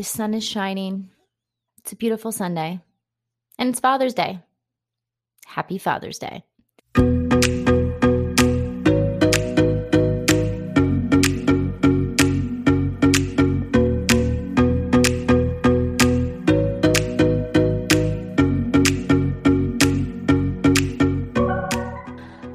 The sun is shining. It's a beautiful Sunday. And it's Father's Day. Happy Father's Day.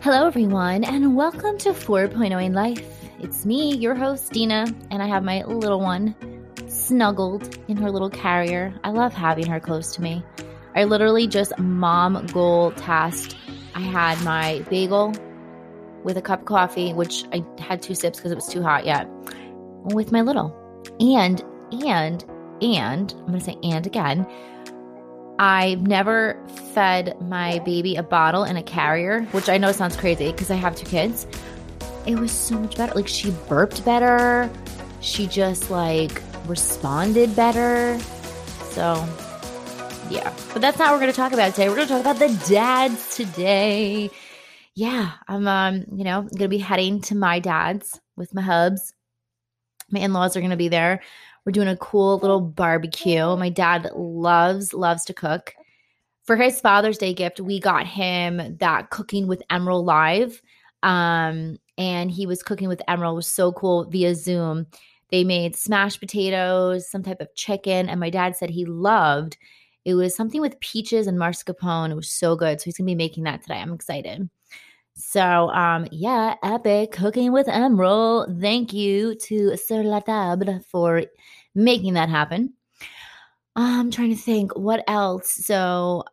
Hello, everyone, and welcome to 4.0 in Life. It's me, your host, Dina, and I have my little one snuggled in her little carrier. I love having her close to me. I literally just mom goal tasked. I had my bagel with a cup of coffee, which I had two sips because it was too hot yet, with my little. And, and, and, I'm going to say and again. I've never fed my baby a bottle in a carrier, which I know sounds crazy because I have two kids. It was so much better. Like she burped better. She just like responded better. So, yeah. But that's not what we're going to talk about today. We're going to talk about the dads today. Yeah, I'm um, you know, going to be heading to my dad's with my hubs. My in-laws are going to be there. We're doing a cool little barbecue. My dad loves loves to cook. For his Father's Day gift, we got him that Cooking with Emeril Live. Um, and he was cooking with Emeril. It was so cool via Zoom. They made smashed potatoes, some type of chicken, and my dad said he loved. It was something with peaches and mascarpone. It was so good. So he's gonna be making that today. I'm excited. So, um, yeah, epic cooking with Emeril. Thank you to Sur La Table for making that happen. I'm trying to think what else. So,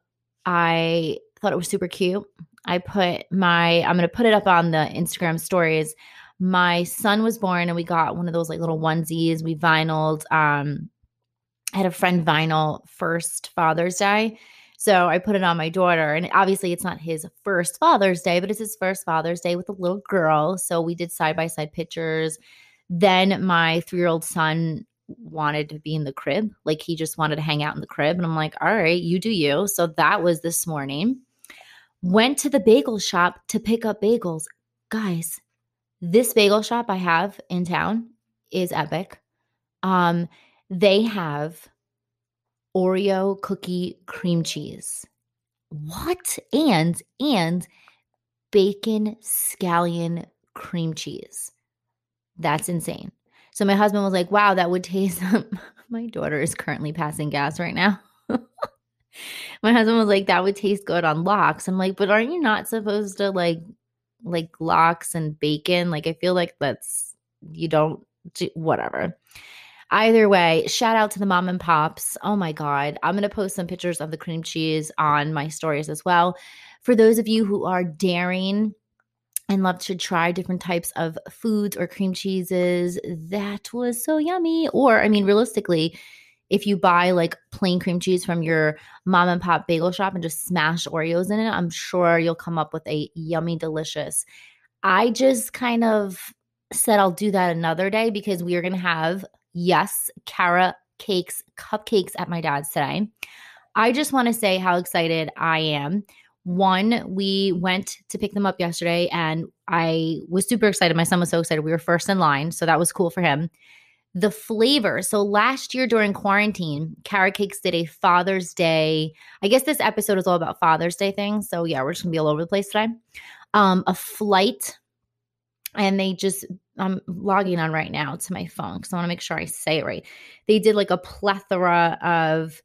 I thought it was super cute. I put my, I'm to put it up on the Instagram stories. My son was born and we got one of those like little onesies. We vinyled, um, I had a friend vinyl first Father's Day. So I put it on my daughter. And obviously, it's not his first Father's Day, but it's his first Father's Day with a little girl. So we did side by side pictures. Then my three year old son wanted to be in the crib. Like he just wanted to hang out in the crib. And I'm like, all right, you do you. So that was this morning. Went to the bagel shop to pick up bagels. Guys, this bagel shop I have in town is epic. Um, they have Oreo cookie cream cheese. What? And and bacon scallion cream cheese. That's insane. So my husband was like, "Wow, that would taste." my daughter is currently passing gas right now. my husband was like, "That would taste good on lox." I'm like, "But aren't you not supposed to like like lox and bacon? Like I feel like that's you don't do, whatever." Either way, shout out to the mom and pops. Oh my God. I'm going to post some pictures of the cream cheese on my stories as well. For those of you who are daring and love to try different types of foods or cream cheeses, that was so yummy. Or, I mean, realistically, if you buy like plain cream cheese from your mom and pop bagel shop and just smash Oreos in it, I'm sure you'll come up with a yummy, delicious. I just kind of said I'll do that another day because we are going to have yes, Kara Kakes, cupcakes at my dad's today. I just want to say how excited I am. One, we went to pick them up yesterday and I was super excited. My son was so excited. We were first in line. So that was cool for him. The flavor. So last year during quarantine, Kara Kakes did a Father's Day. I guess this episode is all about Father's Day things. So yeah, we're just gonna be all over the place today. Um, a flight and they just I'm logging on right now to my phone because I want to make sure I say it right. They did like a plethora of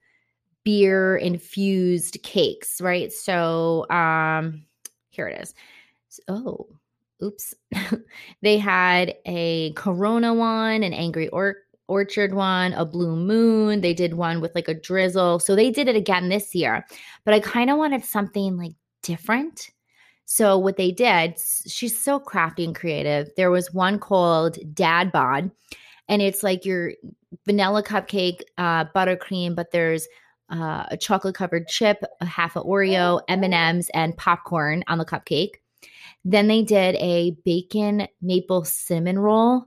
beer infused cakes, right? So um here it is. Oh, oops. they had a Corona one, an Angry or- Orchard one, a Blue Moon. They did one with like a drizzle. So they did it again this year. But I kind of wanted something like different. So what they did, she's so crafty and creative. There was one called Dad Bod, and it's like your vanilla cupcake, uh, buttercream, but there's uh, a chocolate covered chip, a half a Oreo, M and M's, and popcorn on the cupcake. Then they did a bacon maple cinnamon roll.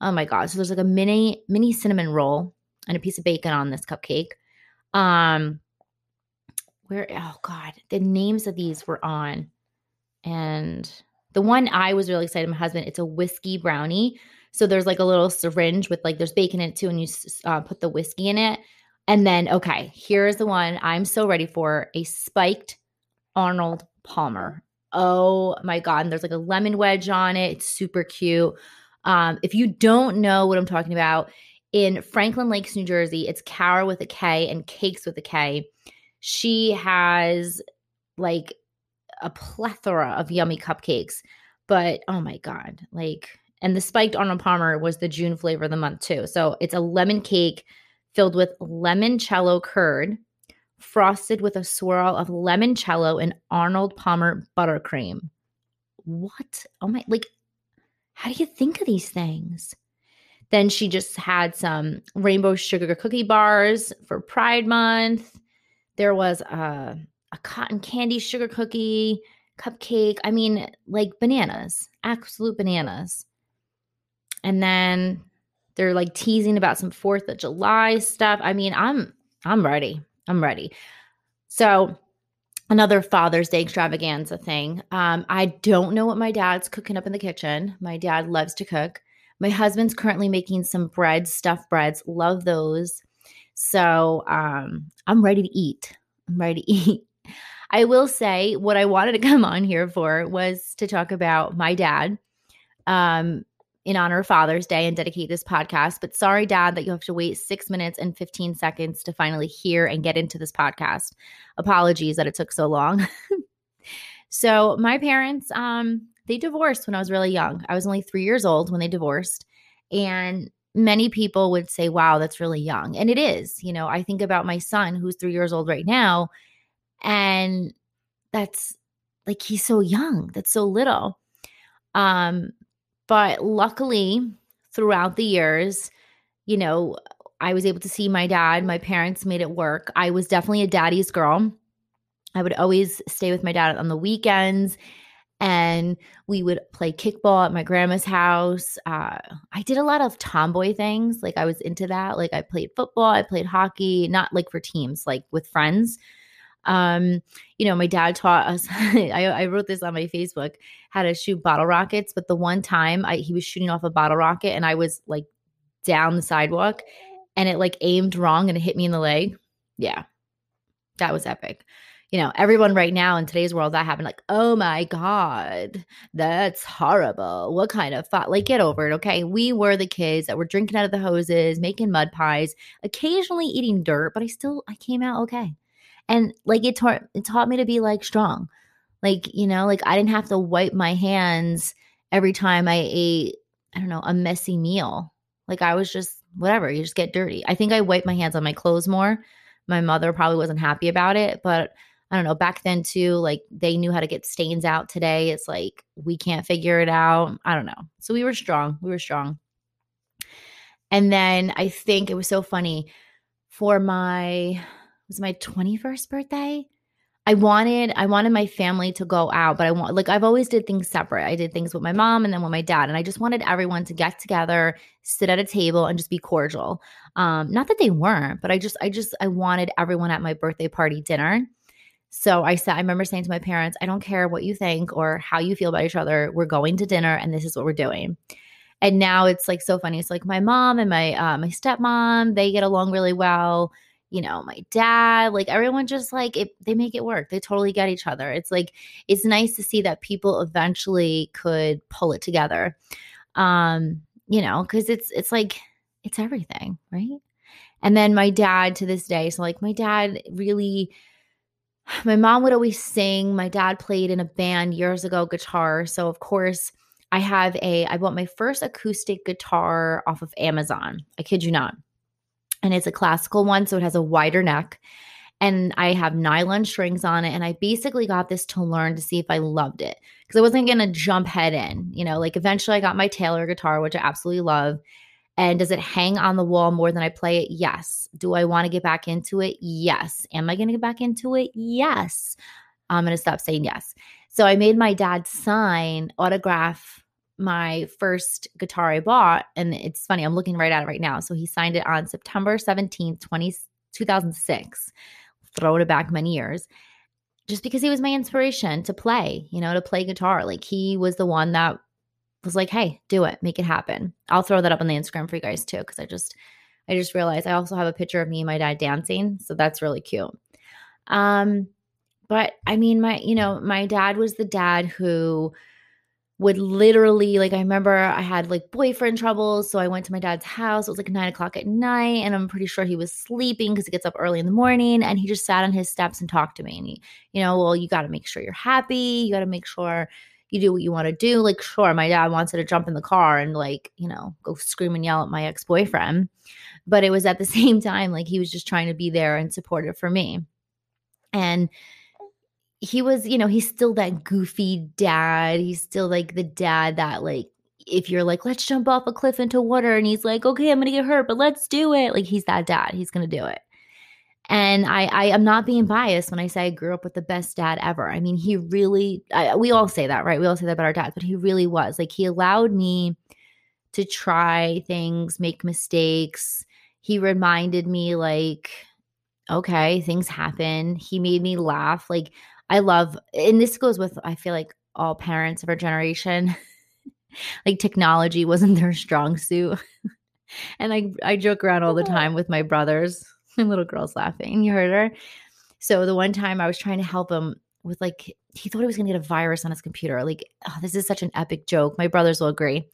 Oh my god! So there's like a mini mini cinnamon roll and a piece of bacon on this cupcake. Um, where oh god, the names of these were on and the one I was really excited, my husband, it's a whiskey brownie. So there's like a little syringe with like there's bacon in it too, and you uh, put the whiskey in it. And then, okay, here's the one I'm so ready for a spiked Arnold Palmer. Oh my God. And there's like a lemon wedge on it. It's super cute. Um, if you don't know what I'm talking about, in Franklin Lakes, New Jersey, it's Kara with a K and Cakes with a K. She has like a plethora of yummy cupcakes, but oh my God, like, and the spiked Arnold Palmer was the June flavor of the month too. So it's a lemon cake filled with limoncello curd, frosted with a swirl of limoncello and Arnold Palmer buttercream. What? Oh my, like, how do you think of these things? Then she just had some rainbow sugar cookie bars for Pride Month. There was a, a cotton candy sugar cookie, cupcake. I mean, like bananas, absolute bananas. And then they're like teasing about some 4th of July stuff. I mean, I'm I'm ready. I'm ready. So, another Father's Day extravaganza thing. Um, I don't know what my dad's cooking up in the kitchen. My dad loves to cook. My husband's currently making some breads, stuffed breads. Love those. So, um, I'm ready to eat. I'm ready to eat. I will say what I wanted to come on here for was to talk about my dad. Um, in honor of Father's Day and dedicate this podcast. But sorry, Dad, that you have to wait six minutes and 15 seconds to finally hear and get into this podcast. Apologies that it took so long. so, my parents, um, they divorced when I was really young. I was only three years old when they divorced. And many people would say, wow, that's really young. And it is. You know, I think about my son who's three years old right now. And that's like, he's so young. That's so little. Um, but luckily, throughout the years, you know, I was able to see my dad. My parents made it work. I was definitely a daddy's girl. I would always stay with my dad on the weekends and we would play kickball at my grandma's house. Uh, I did a lot of tomboy things. Like I was into that. Like I played football, I played hockey, not like for teams, like with friends. Um, you know, my dad taught us. I, I, wrote this on my Facebook how to shoot bottle rockets. But the one time I, he was shooting off a bottle rocket, and I was like down the sidewalk, and it like aimed wrong and it hit me in the leg. Yeah, that was epic. You know, everyone right now in today's world that happened, like, oh my god, that's horrible. What kind of thought? Like, get over it, okay? We were the kids that were drinking out of the hoses, making mud pies, occasionally eating dirt, but I still I came out okay and like it taught it taught me to be like strong. Like you know like i didn't have to wipe my hands every time i ate i don't know a messy meal. Like i was just whatever you just get dirty. I think i wiped my hands on my clothes more. My mother probably wasn't happy about it but i don't know back then too like they knew how to get stains out today. It's like we can't figure it out. I don't know. So we were strong we were strong. And then i think it was so funny for my was my 21st birthday. I wanted I wanted my family to go out, but I want like I've always did things separate. I did things with my mom and then with my dad, and I just wanted everyone to get together, sit at a table, and just be cordial. Um, not that they weren't, but I just I just I wanted everyone at my birthday party dinner. So I said I remember saying to my parents, I don't care what you think or how you feel about each other. We're going to dinner, and this is what we're doing. And now it's like so funny. It's like my mom and my uh, my stepmom they get along really well you know, my dad, like everyone just like it, they make it work. They totally get each other. It's like, it's nice to see that people eventually could pull it together. Um, you know, cause it's, it's like, it's everything, right? And then my dad to this day, so like my dad really, my mom would always sing. My dad played in a band years ago, guitar. So of course, I have a, I bought my first acoustic guitar off of Amazon. I kid you not and it's a classical one, so it has a wider neck. And I have nylon strings on it. And I basically got this to learn to see if I loved it because I wasn't going to jump head in. You know, like eventually I got my Taylor guitar, which I absolutely love. And does it hang on the wall more than I play it? Yes. Do I want to get back into it? Yes. Am I going to get back into it? Yes. I'm going to stop saying yes. So I made my dad sign autograph my first guitar I bought, and it's funny, I'm looking right at it right now. So he signed it on September 17th, 20, 2006. Throw it back many years. Just because he was my inspiration to play, you know, to play guitar. Like he was the one that was like, hey, do it, make it happen. I'll throw that up on the Instagram for you guys too, because I just I just realized I also have a picture of me and my dad dancing. So that's really cute. Um, but I mean, my, you know, my dad was the dad who would literally like I remember I had like boyfriend troubles. So I went to my dad's house. It was like nine o'clock at night, and I'm pretty sure he was sleeping because he gets up early in the morning. And he just sat on his steps and talked to me. And he, you know, well, you gotta make sure you're happy, you gotta make sure you do what you want to do. Like, sure, my dad wanted to jump in the car and like, you know, go scream and yell at my ex-boyfriend. But it was at the same time, like he was just trying to be there and supportive for me. And he was, you know, he's still that goofy dad. He's still like the dad that like if you're like, let's jump off a cliff into water, and he's like, okay, I'm gonna get hurt, but let's do it. Like he's that dad. He's gonna do it. And I, I am not being biased when I say I grew up with the best dad ever. I mean, he really, I, we all say that, right? We all say that about our dads, but he really was. Like, he allowed me to try things, make mistakes. He reminded me, like, okay, things happen. He made me laugh. Like, I love, and this goes with, I feel like all parents of our generation. like, technology wasn't their strong suit. and I, I joke around all the time with my brothers my little girl's laughing. You heard her. So the one time I was trying to help him with like he thought he was going to get a virus on his computer. Like oh, this is such an epic joke. My brothers will agree.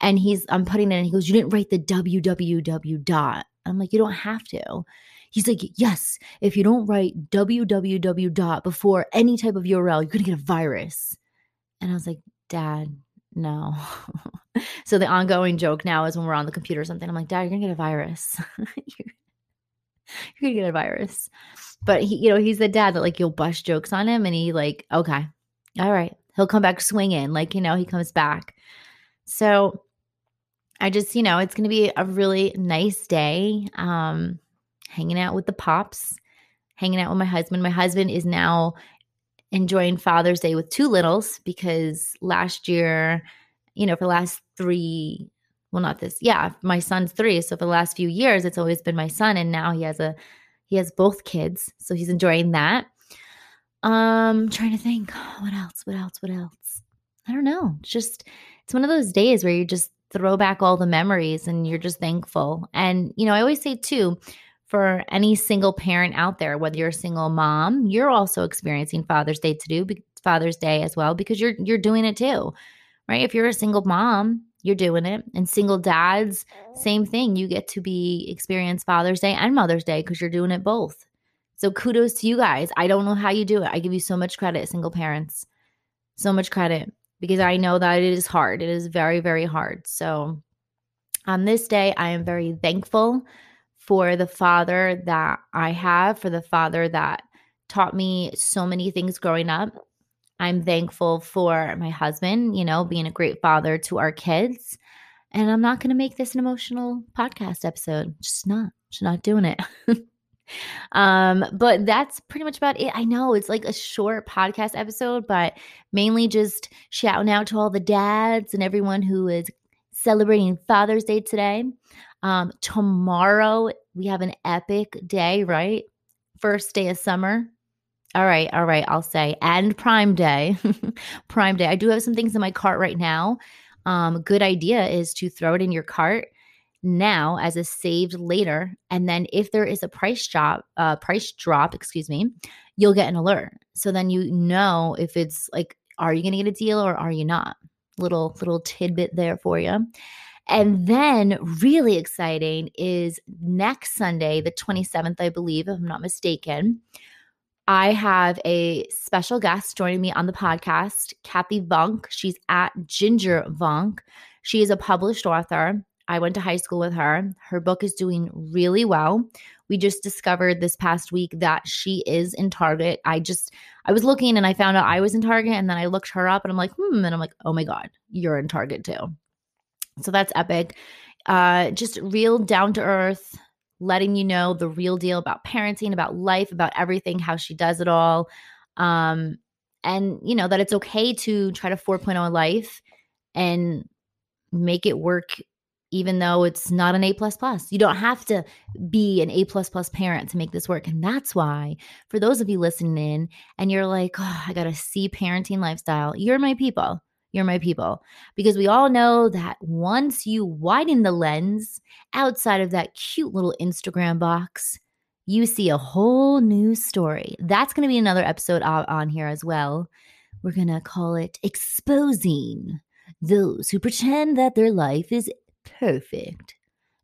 And he's I'm putting it in. He goes, "You didn't write the www dot." I'm like, "You don't have to." He's like, "Yes, if you don't write www dot before any type of URL, you're going to get a virus." And I was like, "Dad, no." so the ongoing joke now is when we're on the computer or something, I'm like, "Dad, you're going to get a virus." you're gonna get a virus. But he, you know, he's the dad that like you'll bust jokes on him, and he like, okay, all right, he'll come back swinging, like you know, he comes back. So I just, you know, it's gonna be a really nice day, um, hanging out with the pops, hanging out with my husband. My husband is now enjoying Father's Day with two littles because last year, you know, for the last three well not this yeah my son's three. So for the last few years it's always been my son and now he has a he has both kids. So he's enjoying that. Um trying to think what else what else what else? I don't know. It's just it's one of those days where you just throw back all the memories and you're just thankful. And you know i always say too for any single parent out there whether you're a single mom you're also experiencing father's day to do father's day as well because you're you're doing it too right if you're a single mom you're doing it. And single dads, oh. same thing. You get to be experience Father's Day and Mother's Day because you're doing it both. So kudos to you guys. I don't know how you do it. I give you so much credit, single parents. So much credit because I know that it is hard. It is very, very hard. So on this day, I am very thankful for the father that I have, for the father that taught me so many things growing up I'm thankful for my husband, you know, being a great father to our kids. And I'm not going to make this an emotional podcast episode. Just not. Just not doing it. um, but that's pretty much about it. I know it's like a short podcast episode, but mainly just shouting out to all the dads and everyone who is celebrating Father's Day today. Um, tomorrow we have an epic day, right? First day of summer. All right, all right, I'll say. And Prime Day. Prime Day. I do have some things in my cart right now. Um, good idea is to throw it in your cart now as a saved later. And then if there is a price drop, uh, price drop, excuse me, you'll get an alert. So then you know if it's like, are you gonna get a deal or are you not? Little little tidbit there for you. And then, really exciting is next Sunday, the 27th, I believe, if I'm not mistaken. I have a special guest joining me on the podcast, Kathy Vunk. She's at Ginger Vunk. She is a published author. I went to high school with her. Her book is doing really well. We just discovered this past week that she is in Target. I just, I was looking and I found out I was in Target and then I looked her up and I'm like, hmm. And I'm like, oh my God, you're in Target too. So that's epic. Uh, just real down to earth, letting you know the real deal about parenting, about life, about everything, how she does it all. Um, and you know that it's okay to try to 4.0 life and make it work even though it's not an A plus plus. You don't have to be an A plus plus parent to make this work. And that's why, for those of you listening in and you're like, oh, I got a C parenting lifestyle, you're my people. You're my people. Because we all know that once you widen the lens outside of that cute little Instagram box, you see a whole new story. That's going to be another episode on here as well. We're going to call it Exposing Those Who Pretend That Their Life is Perfect.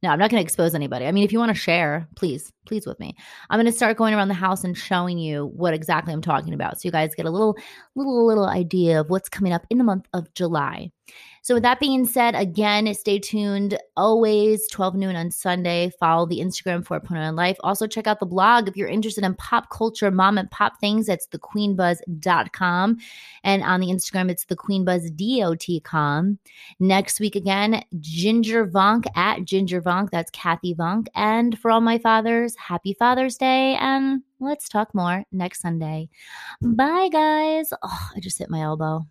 No, I'm not going to expose anybody. I mean, if you want to share, please, please with me. I'm going to start going around the house and showing you what exactly I'm talking about, so you guys get a little, little, little idea of what's coming up in the month of July. So, with that being said, again, stay tuned always 12 noon on Sunday. Follow the Instagram for Point on Life. Also, check out the blog if you're interested in pop culture, mom and pop things. That's thequeenbuzz.com. And on the Instagram, it's thequeenbuzz.com. Next week, again, Ginger Vonk at Ginger Vonk. That's Kathy Vonk. And for all my fathers, happy Father's Day. And let's talk more next Sunday. Bye, guys. Oh, I just hit my elbow.